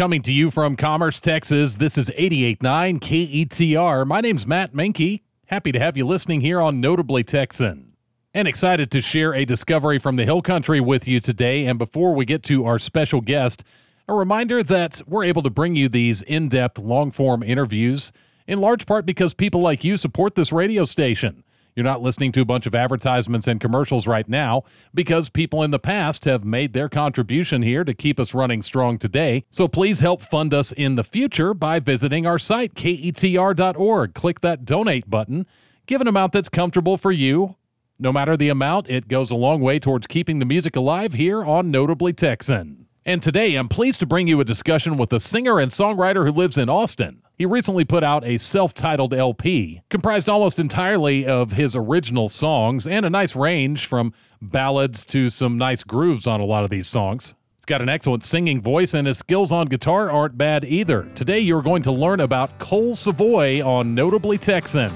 Coming to you from Commerce, Texas, this is 88.9 KETR. My name's Matt Menke. Happy to have you listening here on Notably Texan. And excited to share a discovery from the Hill Country with you today. And before we get to our special guest, a reminder that we're able to bring you these in depth, long form interviews in large part because people like you support this radio station. You're not listening to a bunch of advertisements and commercials right now because people in the past have made their contribution here to keep us running strong today. So please help fund us in the future by visiting our site, ketr.org. Click that donate button. Give an amount that's comfortable for you. No matter the amount, it goes a long way towards keeping the music alive here on Notably Texan. And today, I'm pleased to bring you a discussion with a singer and songwriter who lives in Austin. He recently put out a self titled LP, comprised almost entirely of his original songs and a nice range from ballads to some nice grooves on a lot of these songs. He's got an excellent singing voice, and his skills on guitar aren't bad either. Today, you're going to learn about Cole Savoy on Notably Texan.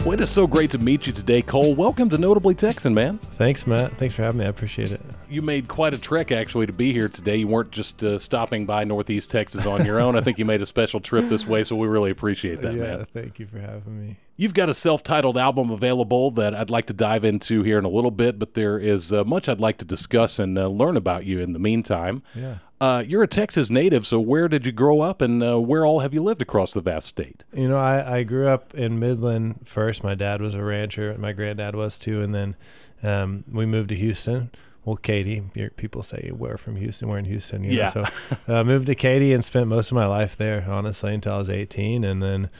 Well, it is so great to meet you today, Cole. Welcome to Notably Texan, man. Thanks, Matt. Thanks for having me. I appreciate it. You made quite a trek, actually, to be here today. You weren't just uh, stopping by Northeast Texas on your own. I think you made a special trip this way, so we really appreciate that, yeah, man. thank you for having me. You've got a self titled album available that I'd like to dive into here in a little bit, but there is uh, much I'd like to discuss and uh, learn about you in the meantime. Yeah. Uh, you're a Texas native, so where did you grow up and uh, where all have you lived across the vast state? You know, I, I grew up in Midland first. My dad was a rancher, my granddad was too. And then um, we moved to Houston. Well, Katy, people say we're from Houston. We're in Houston. You know? Yeah. So I uh, moved to Katy and spent most of my life there, honestly, until I was 18. And then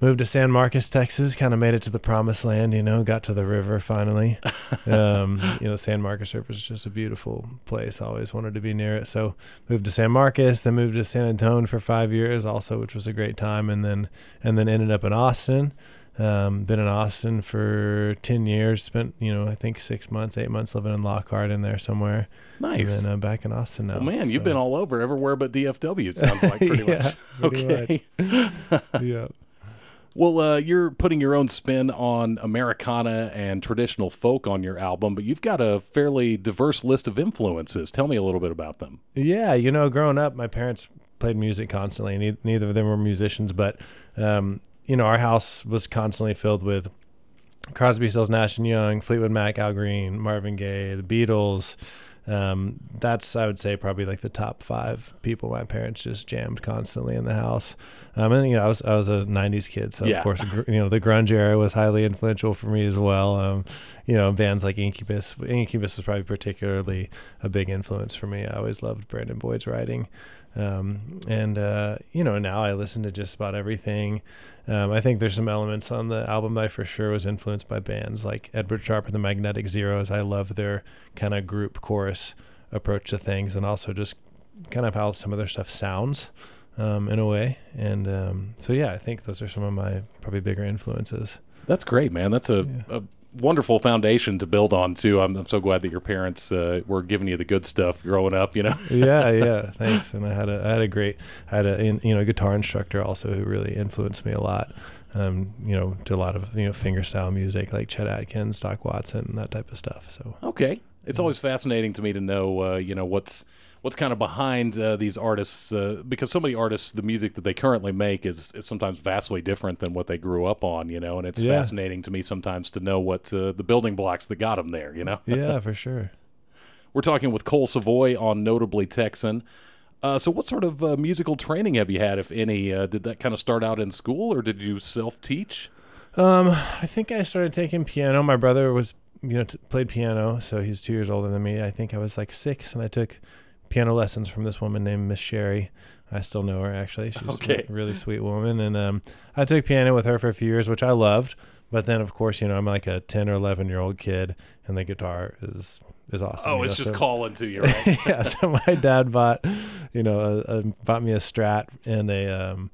moved to San Marcos, Texas. Kind of made it to the promised land, you know. Got to the river finally. um, you know, San Marcos River is just a beautiful place. I always wanted to be near it, so moved to San Marcos. Then moved to San Antonio for five years, also, which was a great time. And then and then ended up in Austin. Um, been in Austin for ten years. Spent you know I think six months, eight months living in Lockhart in there somewhere. Nice. And then uh, back in Austin now. Oh, man, so. you've been all over, everywhere but DFW, it sounds like, pretty yeah, much. pretty okay. yeah. Well, uh, you're putting your own spin on Americana and traditional folk on your album, but you've got a fairly diverse list of influences. Tell me a little bit about them. Yeah, you know, growing up, my parents played music constantly. Ne- neither of them were musicians, but um, you know, our house was constantly filled with Crosby, Stills, Nash and Young, Fleetwood Mac, Al Green, Marvin Gaye, the Beatles. Um, that's I would say probably like the top five people my parents just jammed constantly in the house. Um, and you know I was I was a '90s kid, so Yeah. of course you know the grunge era was highly influential for me as well. Um, you know bands like Incubus. Incubus was probably particularly a big influence for me. I always loved Brandon Boyd's writing. Um, and uh, you know now I listen to just about everything. Um, I think there's some elements on the album that I for sure was influenced by bands like Edward Sharpe and the Magnetic Zeros. I love their kind of group chorus approach to things, and also just kind of how some of their stuff sounds um, in a way. And um, so yeah, I think those are some of my probably bigger influences. That's great, man. That's a, a wonderful foundation to build on, too. I'm, I'm so glad that your parents uh, were giving you the good stuff growing up, you know? yeah, yeah. Thanks. And I had a I had a great I had a in- you know guitar instructor also who really influenced me a lot. Um, you know, to a lot of you know fingerstyle music like Chet Atkins, Doc Watson, that type of stuff. So Okay. It's always fascinating to me to know, uh, you know, what's what's kind of behind uh, these artists uh, because so many artists, the music that they currently make is, is sometimes vastly different than what they grew up on, you know, and it's Yeah. fascinating to me sometimes to know what uh, the building blocks that got them there, you know. yeah, for sure. We're talking with Cole Savoy on Notably Texan. Uh, so, what sort of uh, musical training have you had, if any? Uh, did that kind of start out in school, or did you self teach? Um, I think I started taking piano. My brother was, you know, t- played piano, so he's two years older than me. I think I was like six, and I took piano lessons from this woman named Miss Sherry. I still know her actually. She's Okay. a really sweet woman, and um, I took piano with her for a few years, which I loved. But then, of course, you know, I'm like a ten or eleven year old kid, and the guitar is is awesome. Oh, it's know, just so- calling to you, right? yeah. So my dad bought, you know, a, a, bought me a Strat and a um,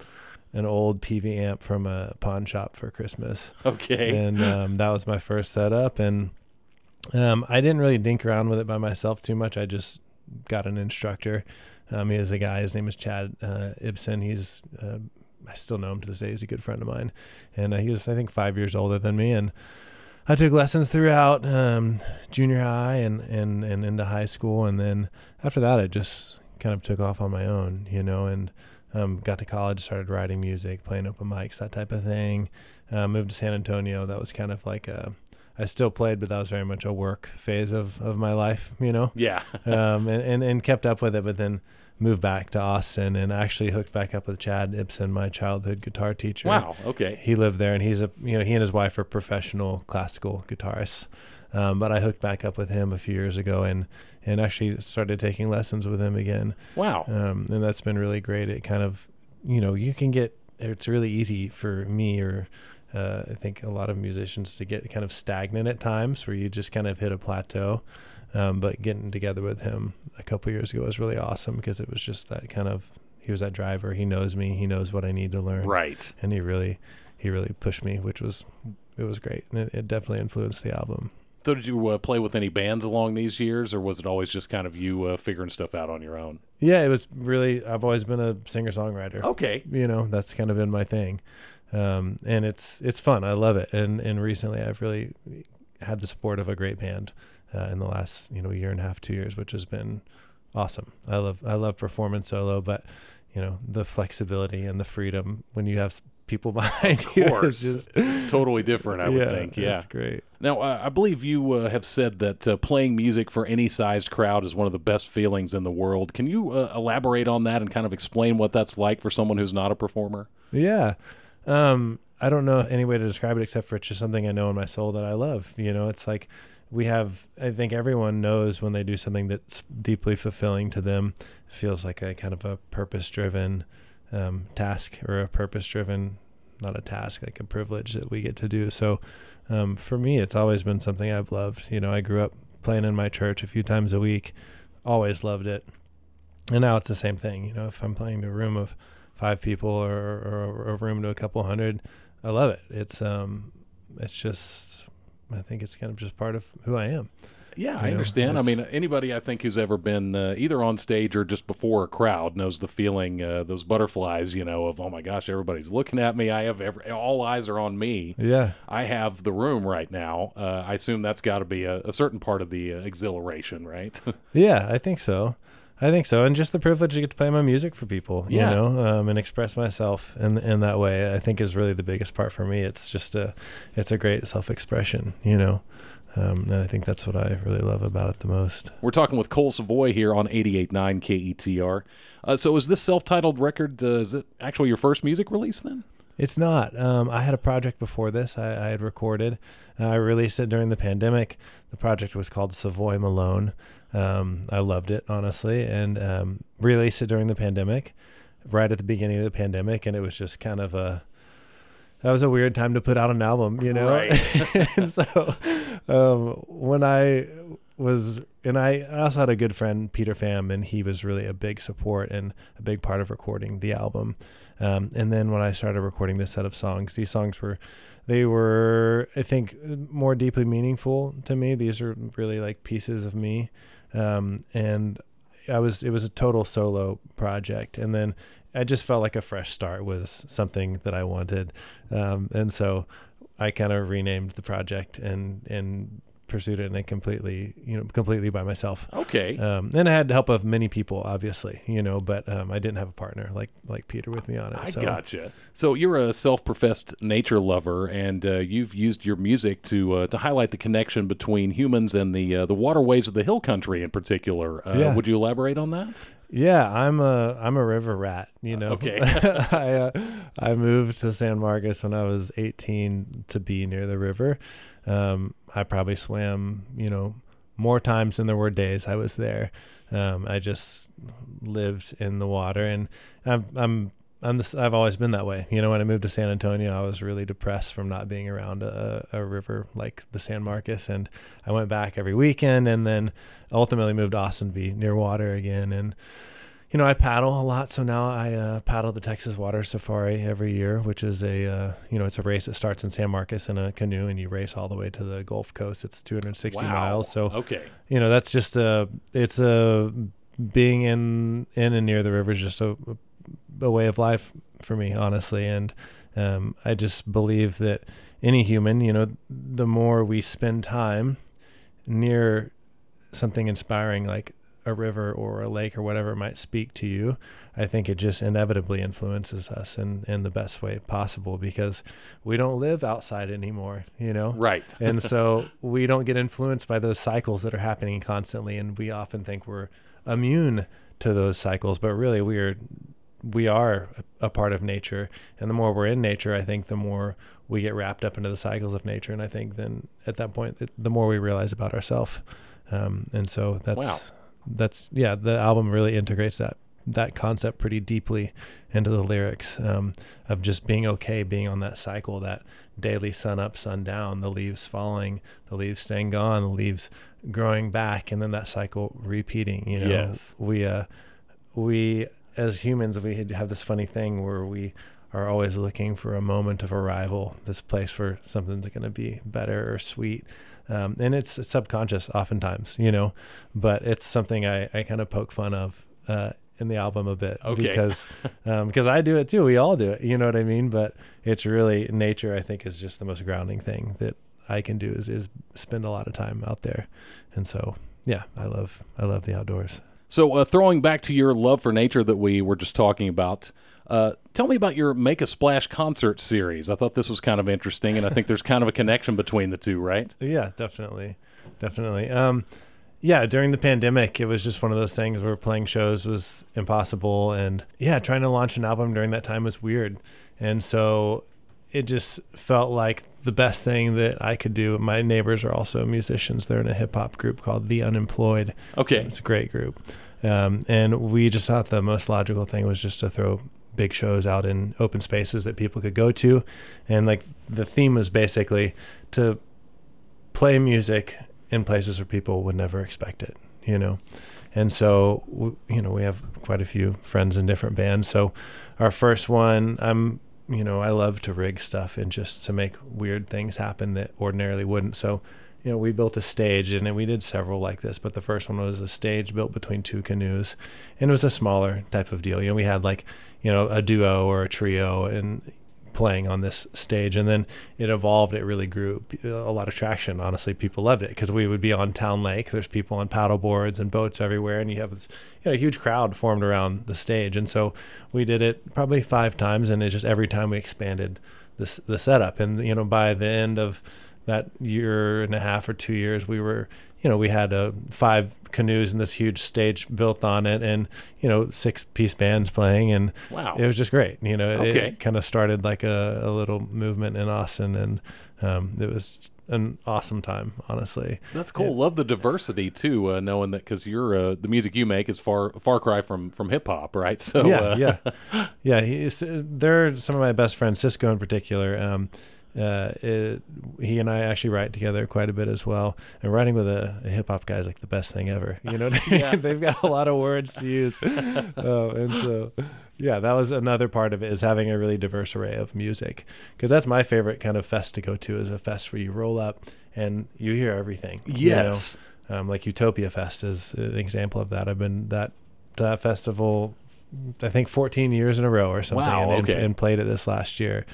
an old PV amp from a pawn shop for Christmas okay. and um, that was my first setup. And um, I didn't really dink around with it by myself too much. I just got an instructor. Um, he is a guy. His name is Chad uh, Ibsen. He's uh, I still know him to this day. He's a good friend of mine, and uh, he was I think five years older than me. And I took lessons throughout um, junior high and, and, and into high school. And then after that, I just kind of took off on my own, you know, and um, got to college, started writing music, playing open mics, that type of thing. Uh, moved to San Antonio. That was kind of like a, I still played, but that was very much a work phase of, of my life, you know? Yeah. um, and, and, and kept up with it, but then moved back to Austin and actually hooked back up with Chad Ibsen, my childhood guitar teacher. Wow. Okay. He lived there and he's a, you know, he and his wife are professional classical guitarists. Um, but I hooked back up with him a few years ago and, and actually started taking lessons with him again. Wow. Um, and that's been really great. It kind of, you know, you can get, it's really easy for me or, uh, I think a lot of musicians to get kind of stagnant at times where you just kind of hit a plateau. Um, but getting together with him a couple years ago was really awesome because it was just that kind of he was that driver. He knows me. He knows what I need to learn. Right. And he really he really pushed me, which was it was great, and it, it definitely influenced the album. So, did you uh, play with any bands along these years, or was it always just kind of you uh, figuring stuff out on your own? Yeah, it was really. I've always been a singer songwriter. Okay. You know, that's kind of been my thing, um, and it's it's fun. I love it. And and recently, I've really had the support of a great band uh, in the last you know year and a half, two years, which has been awesome. I love I love performing solo, but you know the flexibility and the freedom when you have people behind Of you. course. is just, It's totally different, I would yeah, think. Yeah. it's great. Now, uh, I believe you uh, have said that uh, playing music for any sized crowd is one of the best feelings in the world. Can you uh, elaborate on that and kind of explain what that's like for someone who's not a performer? Yeah. Um, I don't know any way to describe it except for it's just something I know in my soul that I love. You know, it's like we have, I think everyone knows when they do something that's deeply fulfilling to them, it feels like a kind of a purpose driven um, task or a purpose driven, not a task, like a privilege that we get to do. So um, for me, it's always been something I've loved. You know, I grew up playing in my church a few times a week, always loved it. And now it's the same thing. You know, if I'm playing to a room of five people or, or a room to a couple hundred, I love it. It's um, it's just, I think it's kind of just part of who I am. Yeah, You I know, understand. I mean, anybody I think who's ever been uh, either on stage or just before a crowd knows the feeling, uh, those butterflies, you know, of oh my gosh, everybody's looking at me. I have every, all eyes are on me. Yeah, I have the room right now. Uh, I assume that's got to be a, a certain part of the uh, exhilaration, right? yeah, I think so. I think so, and just the privilege to get to play my music for people, Yeah. you know, um, and express myself in in that way. I think is really the biggest part for me. It's just a, it's a great self expression, you know, um, and I think that's what I really love about it the most. We're talking with Cole Savoy here on 88.9 KETR. Uh, so is this self-titled record, uh, is it actually your first music release then? It's not. Um, I had a project before this. I, I had recorded. Uh, I released it during the pandemic. The project was called Savoy Malone. Um, I loved it honestly, and um, released it during the pandemic, right at the beginning of the pandemic, and it was just kind of a. That was a weird time to put out an album, you know. Right. and so, um, when I was, and I also had a good friend Peter Pham, and he was really a big support and a big part of recording the album. Um, and then when I started recording this set of songs, these songs were, they were, I think, more deeply meaningful to me. These are really like pieces of me, um, and I was, it was a total solo project. And then I just felt like a fresh start was something that I wanted, um, and so I kind of renamed the project and and pursued it and a completely, you know, completely by myself. Okay. Um, and I had the help of many people, obviously, you know, but um, I didn't have a partner like like Peter with me on it. I so. gotcha. So you're a self-professed nature lover, and uh, you've used your music to uh, to highlight the connection between humans and the uh, the waterways of the hill country in particular. Uh, Yeah. Would you elaborate on that? Yeah, I'm a I'm a river rat. You know. Okay. I uh, I moved to San Marcos when I was 18 to be near the river. Um, I probably swam, you know, more times than there were days I was there. Um, I just lived in the water, and I'm I'm I'm this, I've always been that way. You know, when I moved to San Antonio, I was really depressed from not being around a, a river like the San Marcos, and I went back every weekend, and then ultimately moved to Austin to be near water again, and you know, I paddle a lot, so now I uh, paddle the Texas Water Safari every year, which is a uh, you know it's a race that starts in San Marcos in a canoe, and you race all the way to the Gulf Coast. It's 260 Wow. miles, so okay. you know that's just a it's a being in in and near the river is just a, a way of life for me, honestly, and um, I just believe that any human, you know, the more we spend time near something inspiring like a river or a lake or whatever might speak to you, I think it just inevitably influences us in, in the best way possible because we don't live outside anymore, you know? Right. and so we don't get influenced by those cycles that are happening constantly. And we often think we're immune to those cycles, but really we are we are a part of nature and the more we're in nature i think the more we get wrapped up into the cycles of nature and i think then at that point the more we realize about ourselves um, and so that's wow. That's yeah the album really integrates that that concept pretty deeply into the lyrics um, of just being okay being on that cycle that daily sun up sun down the leaves falling the leaves staying gone the leaves growing back and then that cycle repeating you know yes. we uh we as humans, we have this funny thing where we are always looking for a moment of arrival, this place where something's going to be better or sweet. Um, and it's subconscious oftentimes, you know, but it's something I, I kind of poke fun of uh, in the album a bit okay. because um, because I do it too. We all do it, you know what I mean? But it's really nature. I think is just the most grounding thing that I can do is is spend a lot of time out there, and so yeah, I love I love the outdoors. So, uh, throwing back to your love for nature that we were just talking about, uh, tell me about your Make a Splash concert series. I thought this was kind of interesting, and I think there's kind of a connection between the two, right? Yeah, definitely, definitely. Um, yeah, during the pandemic, it was just one of those things where playing shows was impossible, and yeah, trying to launch an album during that time was weird, and so it just felt like the best thing that I could do. My neighbors are also musicians. They're in a hip hop group called The Unemployed. Okay. It's a great group. Um, and we just thought the most logical thing was just to throw big shows out in open spaces that people could go to. And like the theme was basically to play music in places where people would never expect it, you know? And so, you know, we have quite a few friends in different bands. So our first one, I'm you know, I love to rig stuff and just to make weird things happen that ordinarily wouldn't. So, you know, we built a stage and we did several like this, but the first one was a stage built between two canoes and it was a smaller type of deal. You know, we had like, you know, a duo or a trio and playing on this stage and then it evolved. It really grew a lot of traction. Honestly people loved it because we would be on town lake. There's people on paddle boards and boats everywhere and you have this you know, a huge crowd formed around the stage. And so we did it probably five times and it just every time we expanded this the setup. And you know by the end of that year and a half or two years we were you know, we had uh, five canoes and this huge stage built on it, and you know, six piece bands playing, and wow, it was just great. You know, okay. it kind of started like a, a, little movement in Austin, and um, it was an awesome time, honestly. That's cool. Love the diversity too, uh, knowing that because you're uh, the music you make is far far cry from from hip hop, right? So yeah, uh, yeah, yeah. He's, they're some of my best friends, Cisco in particular. Um, uh, it, he and I actually write together quite a bit as well. And writing with a, a hip hop guy is like the best thing ever. You know, yeah. they've got a lot of words to use, uh, and so yeah, that was another part of it is having a really diverse array of music because that's my favorite kind of fest to go to is a fest where you roll up and you hear everything. Yes, you know? um, like Utopia Fest is an example of that. I've been that that festival. I think 14 years in a row or something, wow, and, okay. and played it this last year.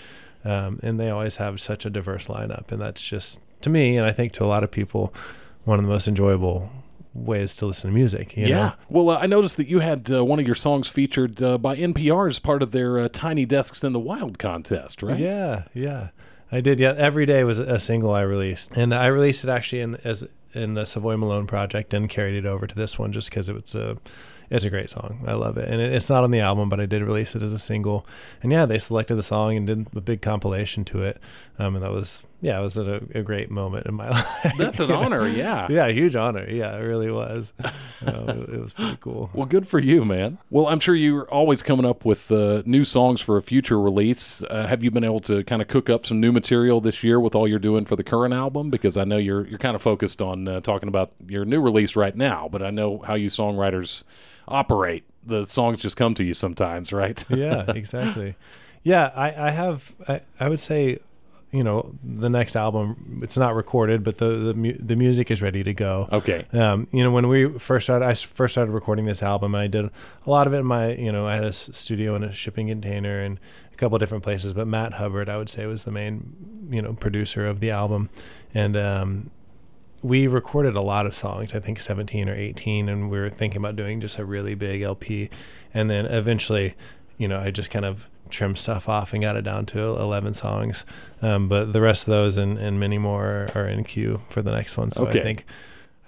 Um, and they always have such a diverse lineup, and that's just to me, and I think to a lot of people, one of the most enjoyable ways to listen to music. yeah. Know? Well, uh, I noticed that you had uh, one of your songs featured uh, by NPR as part of their uh, Tiny Desks in the Wild contest, right? Yeah, yeah. I did. Yeah, every day was a single I released, and I released it actually in as in the Savoy Malone project, and carried it over to this one just because it was a it's a great song. I love it, and it, it's not on the album, but I did release it as a single. And yeah, they selected the song and did a big compilation to it, um, and that was yeah, it was a, a great moment in my life. That's an honor, yeah, yeah, huge honor. Yeah, it really was. Um, it, it, was pretty cool. Well, good for you, man. Well, I'm sure you're always coming up with uh, new songs for a future release. Uh, have you been able to kind of cook up some new material this year with all you're doing for the current album? Because I know you're you're kind of focused on uh, talking about your new release right now, but I know how you songwriters operate. The songs just come to you sometimes, right? yeah, exactly. Yeah, I, I have, I, I would say, you know the next album it's not recorded but the the, mu- the music is ready to go. Okay. um, you know when we first started i first started recording this album and i did a lot of it in my you know i had a studio and a shipping container and a couple different places but matt hubbard i would say was the main you know producer of the album. And um, we recorded a lot of songs i think 17 or 18 and we were thinking about doing just a really big lp and then eventually you know i just kind of trimmed stuff off and got it down to 11 songs um, but the rest of those and, and many more are in queue for the next one so Okay. i think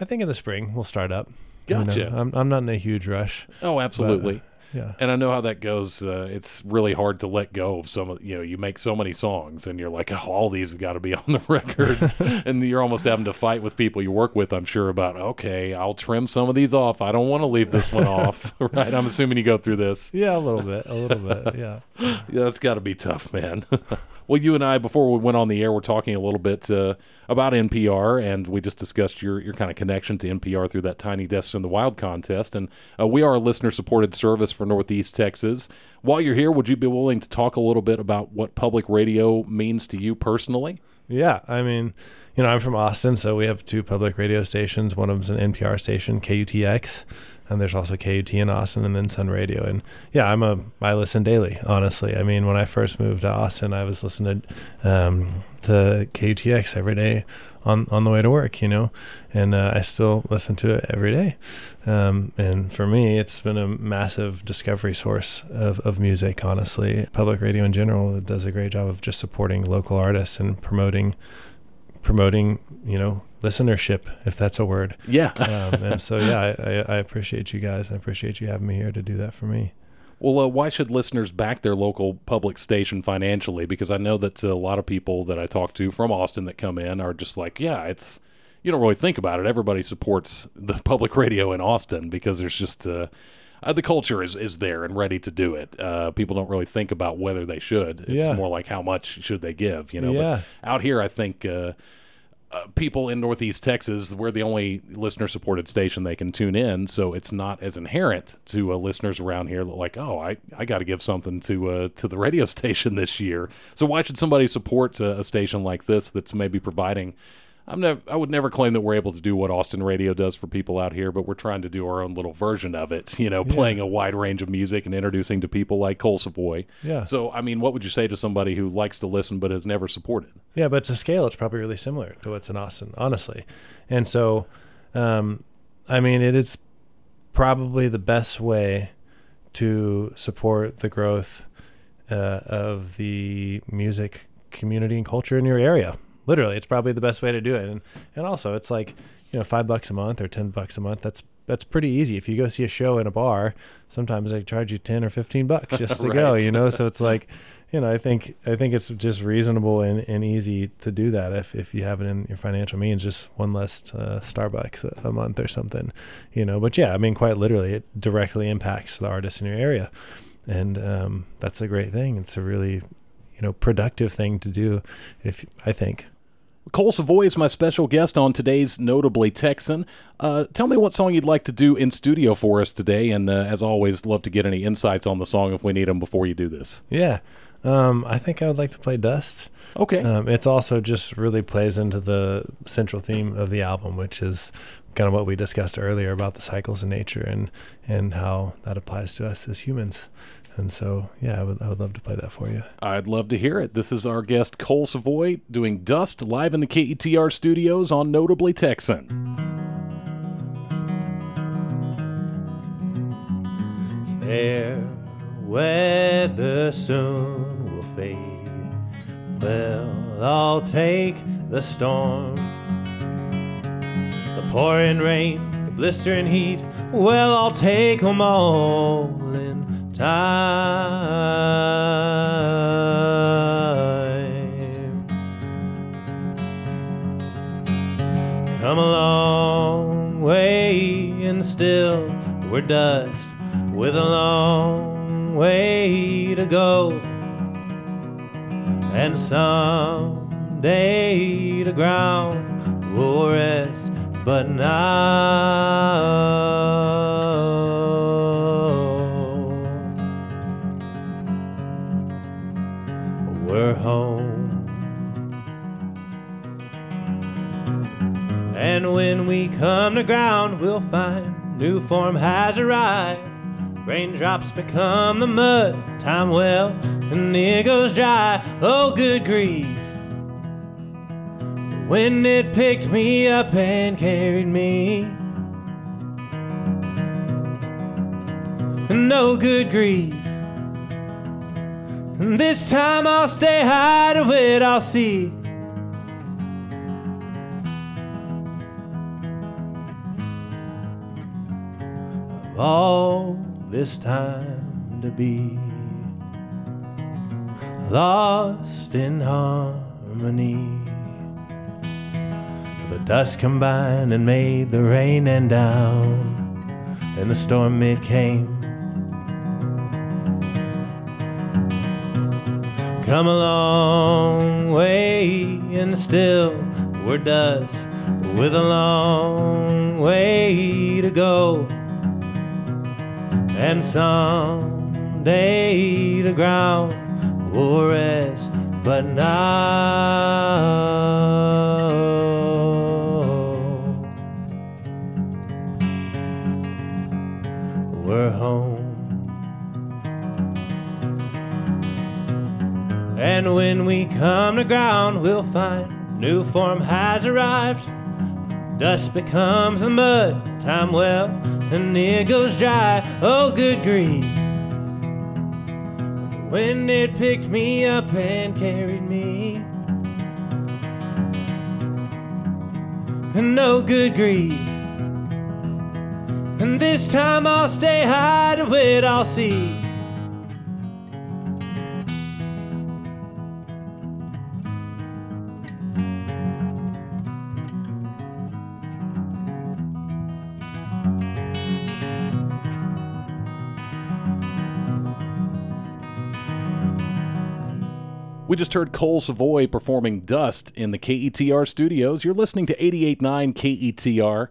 i think in the spring we'll start up you know. Gotcha. I'm, I'm not in a huge rush Oh, absolutely. Yeah And I know how that goes. Uh, it's really hard to let go of some. of You know, you make so many songs, and you're like, oh, all these got to be on the record, and you're almost having to fight with people you work with. I'm sure about. Okay, I'll trim some of these off. I don't want to leave this one off. Right? I'm assuming you go through this. yeah a little bit a little bit yeah Yeah, that's got to be tough, man. Well, you and I, before we went on the air, we're talking a little bit uh, about NPR, and we just discussed your your kind of connection to NPR through that Tiny Desks in the Wild contest. And uh, we are a listener supported service for Northeast Texas. While you're here, would you be willing to talk a little bit about what public radio means to you personally? Yeah, I mean, you know, I'm from Austin, so we have two public radio stations. One of them's an NPR station, KUTX, and there's also KUT in Austin, and then Sun Radio. And yeah, I'm a I listen daily. Honestly, I mean, when I first moved to Austin, I was listening um, to KUTX every day on on the way to work. You know, and uh, I still listen to it every day. Um, and for me, it's been a massive discovery source of, of music, honestly. Public radio in general does a great job of just supporting local artists and promoting, promoting, you know, listenership, if that's a word. Yeah. Um, and so, yeah, I, I, I appreciate you guys. I appreciate you having me here to do that for me. Well, uh, why should listeners back their local public station financially? Because I know that uh, a lot of people that I talk to from Austin that come in are just like, yeah, it's you don't really think about it. Everybody supports the public radio in Austin because there's just uh, uh, the culture is is there and ready to do it. Uh, people don't really think about whether they should. It's Yeah. more like how much should they give, you know. Yeah. But out here, I think. Uh, uh, people in Northeast Texas, we're the only listener supported station they can tune in, so it's not as inherent to uh, listeners around here that like, oh, I, I got to give something to uh, to the radio station this year. So why should somebody support uh, a station like this that's maybe providing? I'm nev- I would never claim that we're able to do what Austin radio does for people out here, but we're trying to do our own little version of it. You know, playing a wide range of music and introducing to people like Cole Savoy. Yeah. So I mean, what would you say to somebody who likes to listen but has never supported? Yeah, but to scale, it's probably really similar to what's in Austin, honestly. And so, um, I mean, it is probably the best way to support the growth uh, of the music community and culture in your area. Literally, it's probably the best way to do it. And and also, it's like you know, five bucks a month or ten bucks a month. That's that's pretty easy. If you go see a show in a bar, sometimes they charge you ten or fifteen bucks just to go. You know, so it's like you know, I think I think it's just reasonable and, and easy to do that if, if you have it in your financial means, just one less uh, Starbucks a, a month or something, you know. But yeah, I mean, quite literally, it directly impacts the artists in your area, and um, that's a great thing. It's a really, you know, productive thing to do. If I think. Cole Savoy is my special guest on today's Notably Texan. Uh, tell me what song you'd like to do in studio for us today, and uh, as always, love to get any insights on the song if we need them before you do this. Yeah, um, I think I would like to play Dust. Okay. Um, it's also just really plays into the central theme of the album, which is kind of what we discussed earlier about the cycles of nature and and how that applies to us as humans. And so, yeah, I would I would love to play that for you. I'd love to hear it. This is our guest, Cole Savoy, doing Dust live in the KETR studios on Notably Texan. Fair weather soon will fade. Well, I'll take the storm. The pouring rain, the blistering heat. Well, I'll take take 'em all in time. Come a long way and still we're dust with a long way to go. And someday the ground will rest, but now her home. And when we come to ground, we'll find new form has arrived. Raindrops become the mud, time well, and it goes dry. Oh, good grief. When it picked me up and carried me. No good grief. And this time I'll stay high to it, I'll see. Of all this time to be lost in harmony. The dust combined and made the rain and down, and the storm it came. Come a long way and still we're dust with a long way to go. And someday the ground will rest, but now when we come to ground, we'll find new form has arrived. Dust becomes the mud, time well, and it goes dry. Oh, good grief. When it picked me up and carried me. And no good grief. And this time I'll stay high to it, I'll see. Just heard Cole Savoy performing Dust in the KETR studios. You're listening to 88.9 KETR.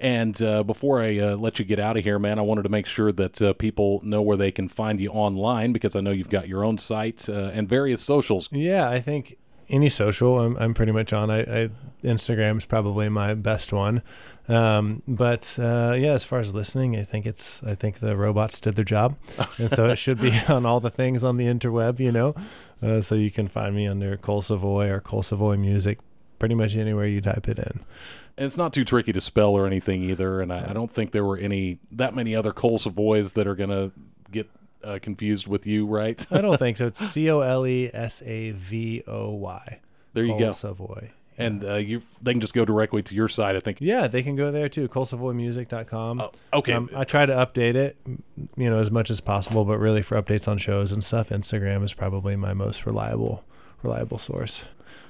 And uh, before I uh, let you get out of here, man, I wanted to make sure that uh, people know where they can find you online because I know you've got your own site uh, and various socials. Yeah, I think any social I'm, I'm pretty much on. I, I Instagram is probably my best one. Um, but uh, yeah, as far as listening, I think it's I think the robots did their job, and so it should be on all the things on the interweb, you know. Uh, so you can find me under Cole Savoy or Cole Savoy Music, pretty much anywhere you type it in. And it's not too tricky to spell or anything either. And I, I don't think there were any that many other Cole Savoys that are gonna get uh, confused with you, right? I don't think so. It's C O L E S A V O Y. There you Cole go. Savoy. And uh, you they can just go directly to your site. I think. Yeah, they can go there too. ColeSavoyMusic.com. Oh, okay. Um, I try to update it, you know, as much as possible. But really, for updates on shows and stuff, Instagram is probably my most reliable, reliable source.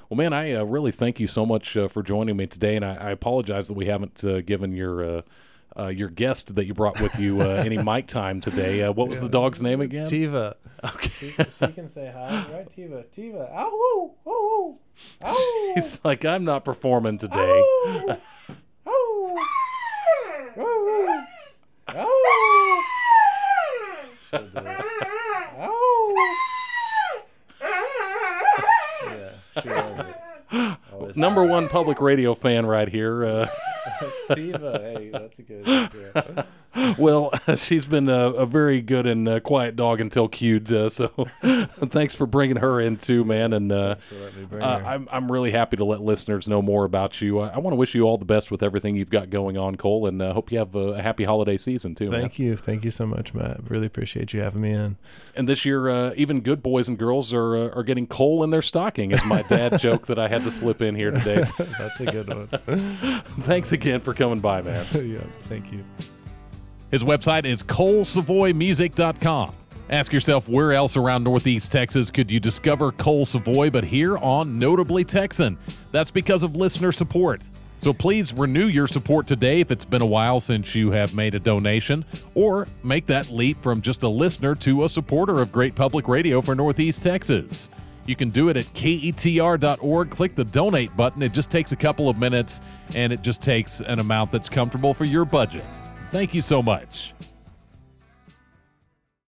Well, man, I uh, really thank you so much uh, for joining me today, and I, I apologize that we haven't uh, given your uh, uh, your guest that you brought with you uh, any mic time today. Uh, what was the dog's name again? Tiva. Okay, She, she can say hi, right? Tiva. Tiva. Ow! Ow! Ow! Ow! he's like, I'm not performing today. Ow! Ow! Ow! Ow! Ow! Yeah, she loves it. Always Number one public radio fan right here. Uh, Tiva. Hey, that's a good. Yeah. well, she's been a, a very good and uh, quiet dog until cued. Uh, so thanks for bringing her in too, man. And uh, So let me bring Uh. I'm I'm really happy to let listeners know more about you. I, I want to wish you all the best with everything you've got going on, Cole, and uh, hope you have a, a happy holiday season too. man. Thank you. Thank you so much, Matt. Really appreciate you having me in. And this year, uh, even good boys and girls are uh, are getting coal in their stocking. Is my dad joke that I had to slip in here today. That's a good one. thanks again for coming by, man. yeah, thank you. His website is colesavoymusic.com. Ask yourself where else around Northeast Texas could you discover Cole Savoy but here on Notably Texan? That's because of listener support. So please renew your support today if it's been a while since you have made a donation, or make that leap from just a listener to a supporter of great public radio for Northeast Texas. You can do it at ketr.org. Click the donate button. It just takes a couple of minutes and it just takes an amount that's comfortable for your budget. Thank you so much.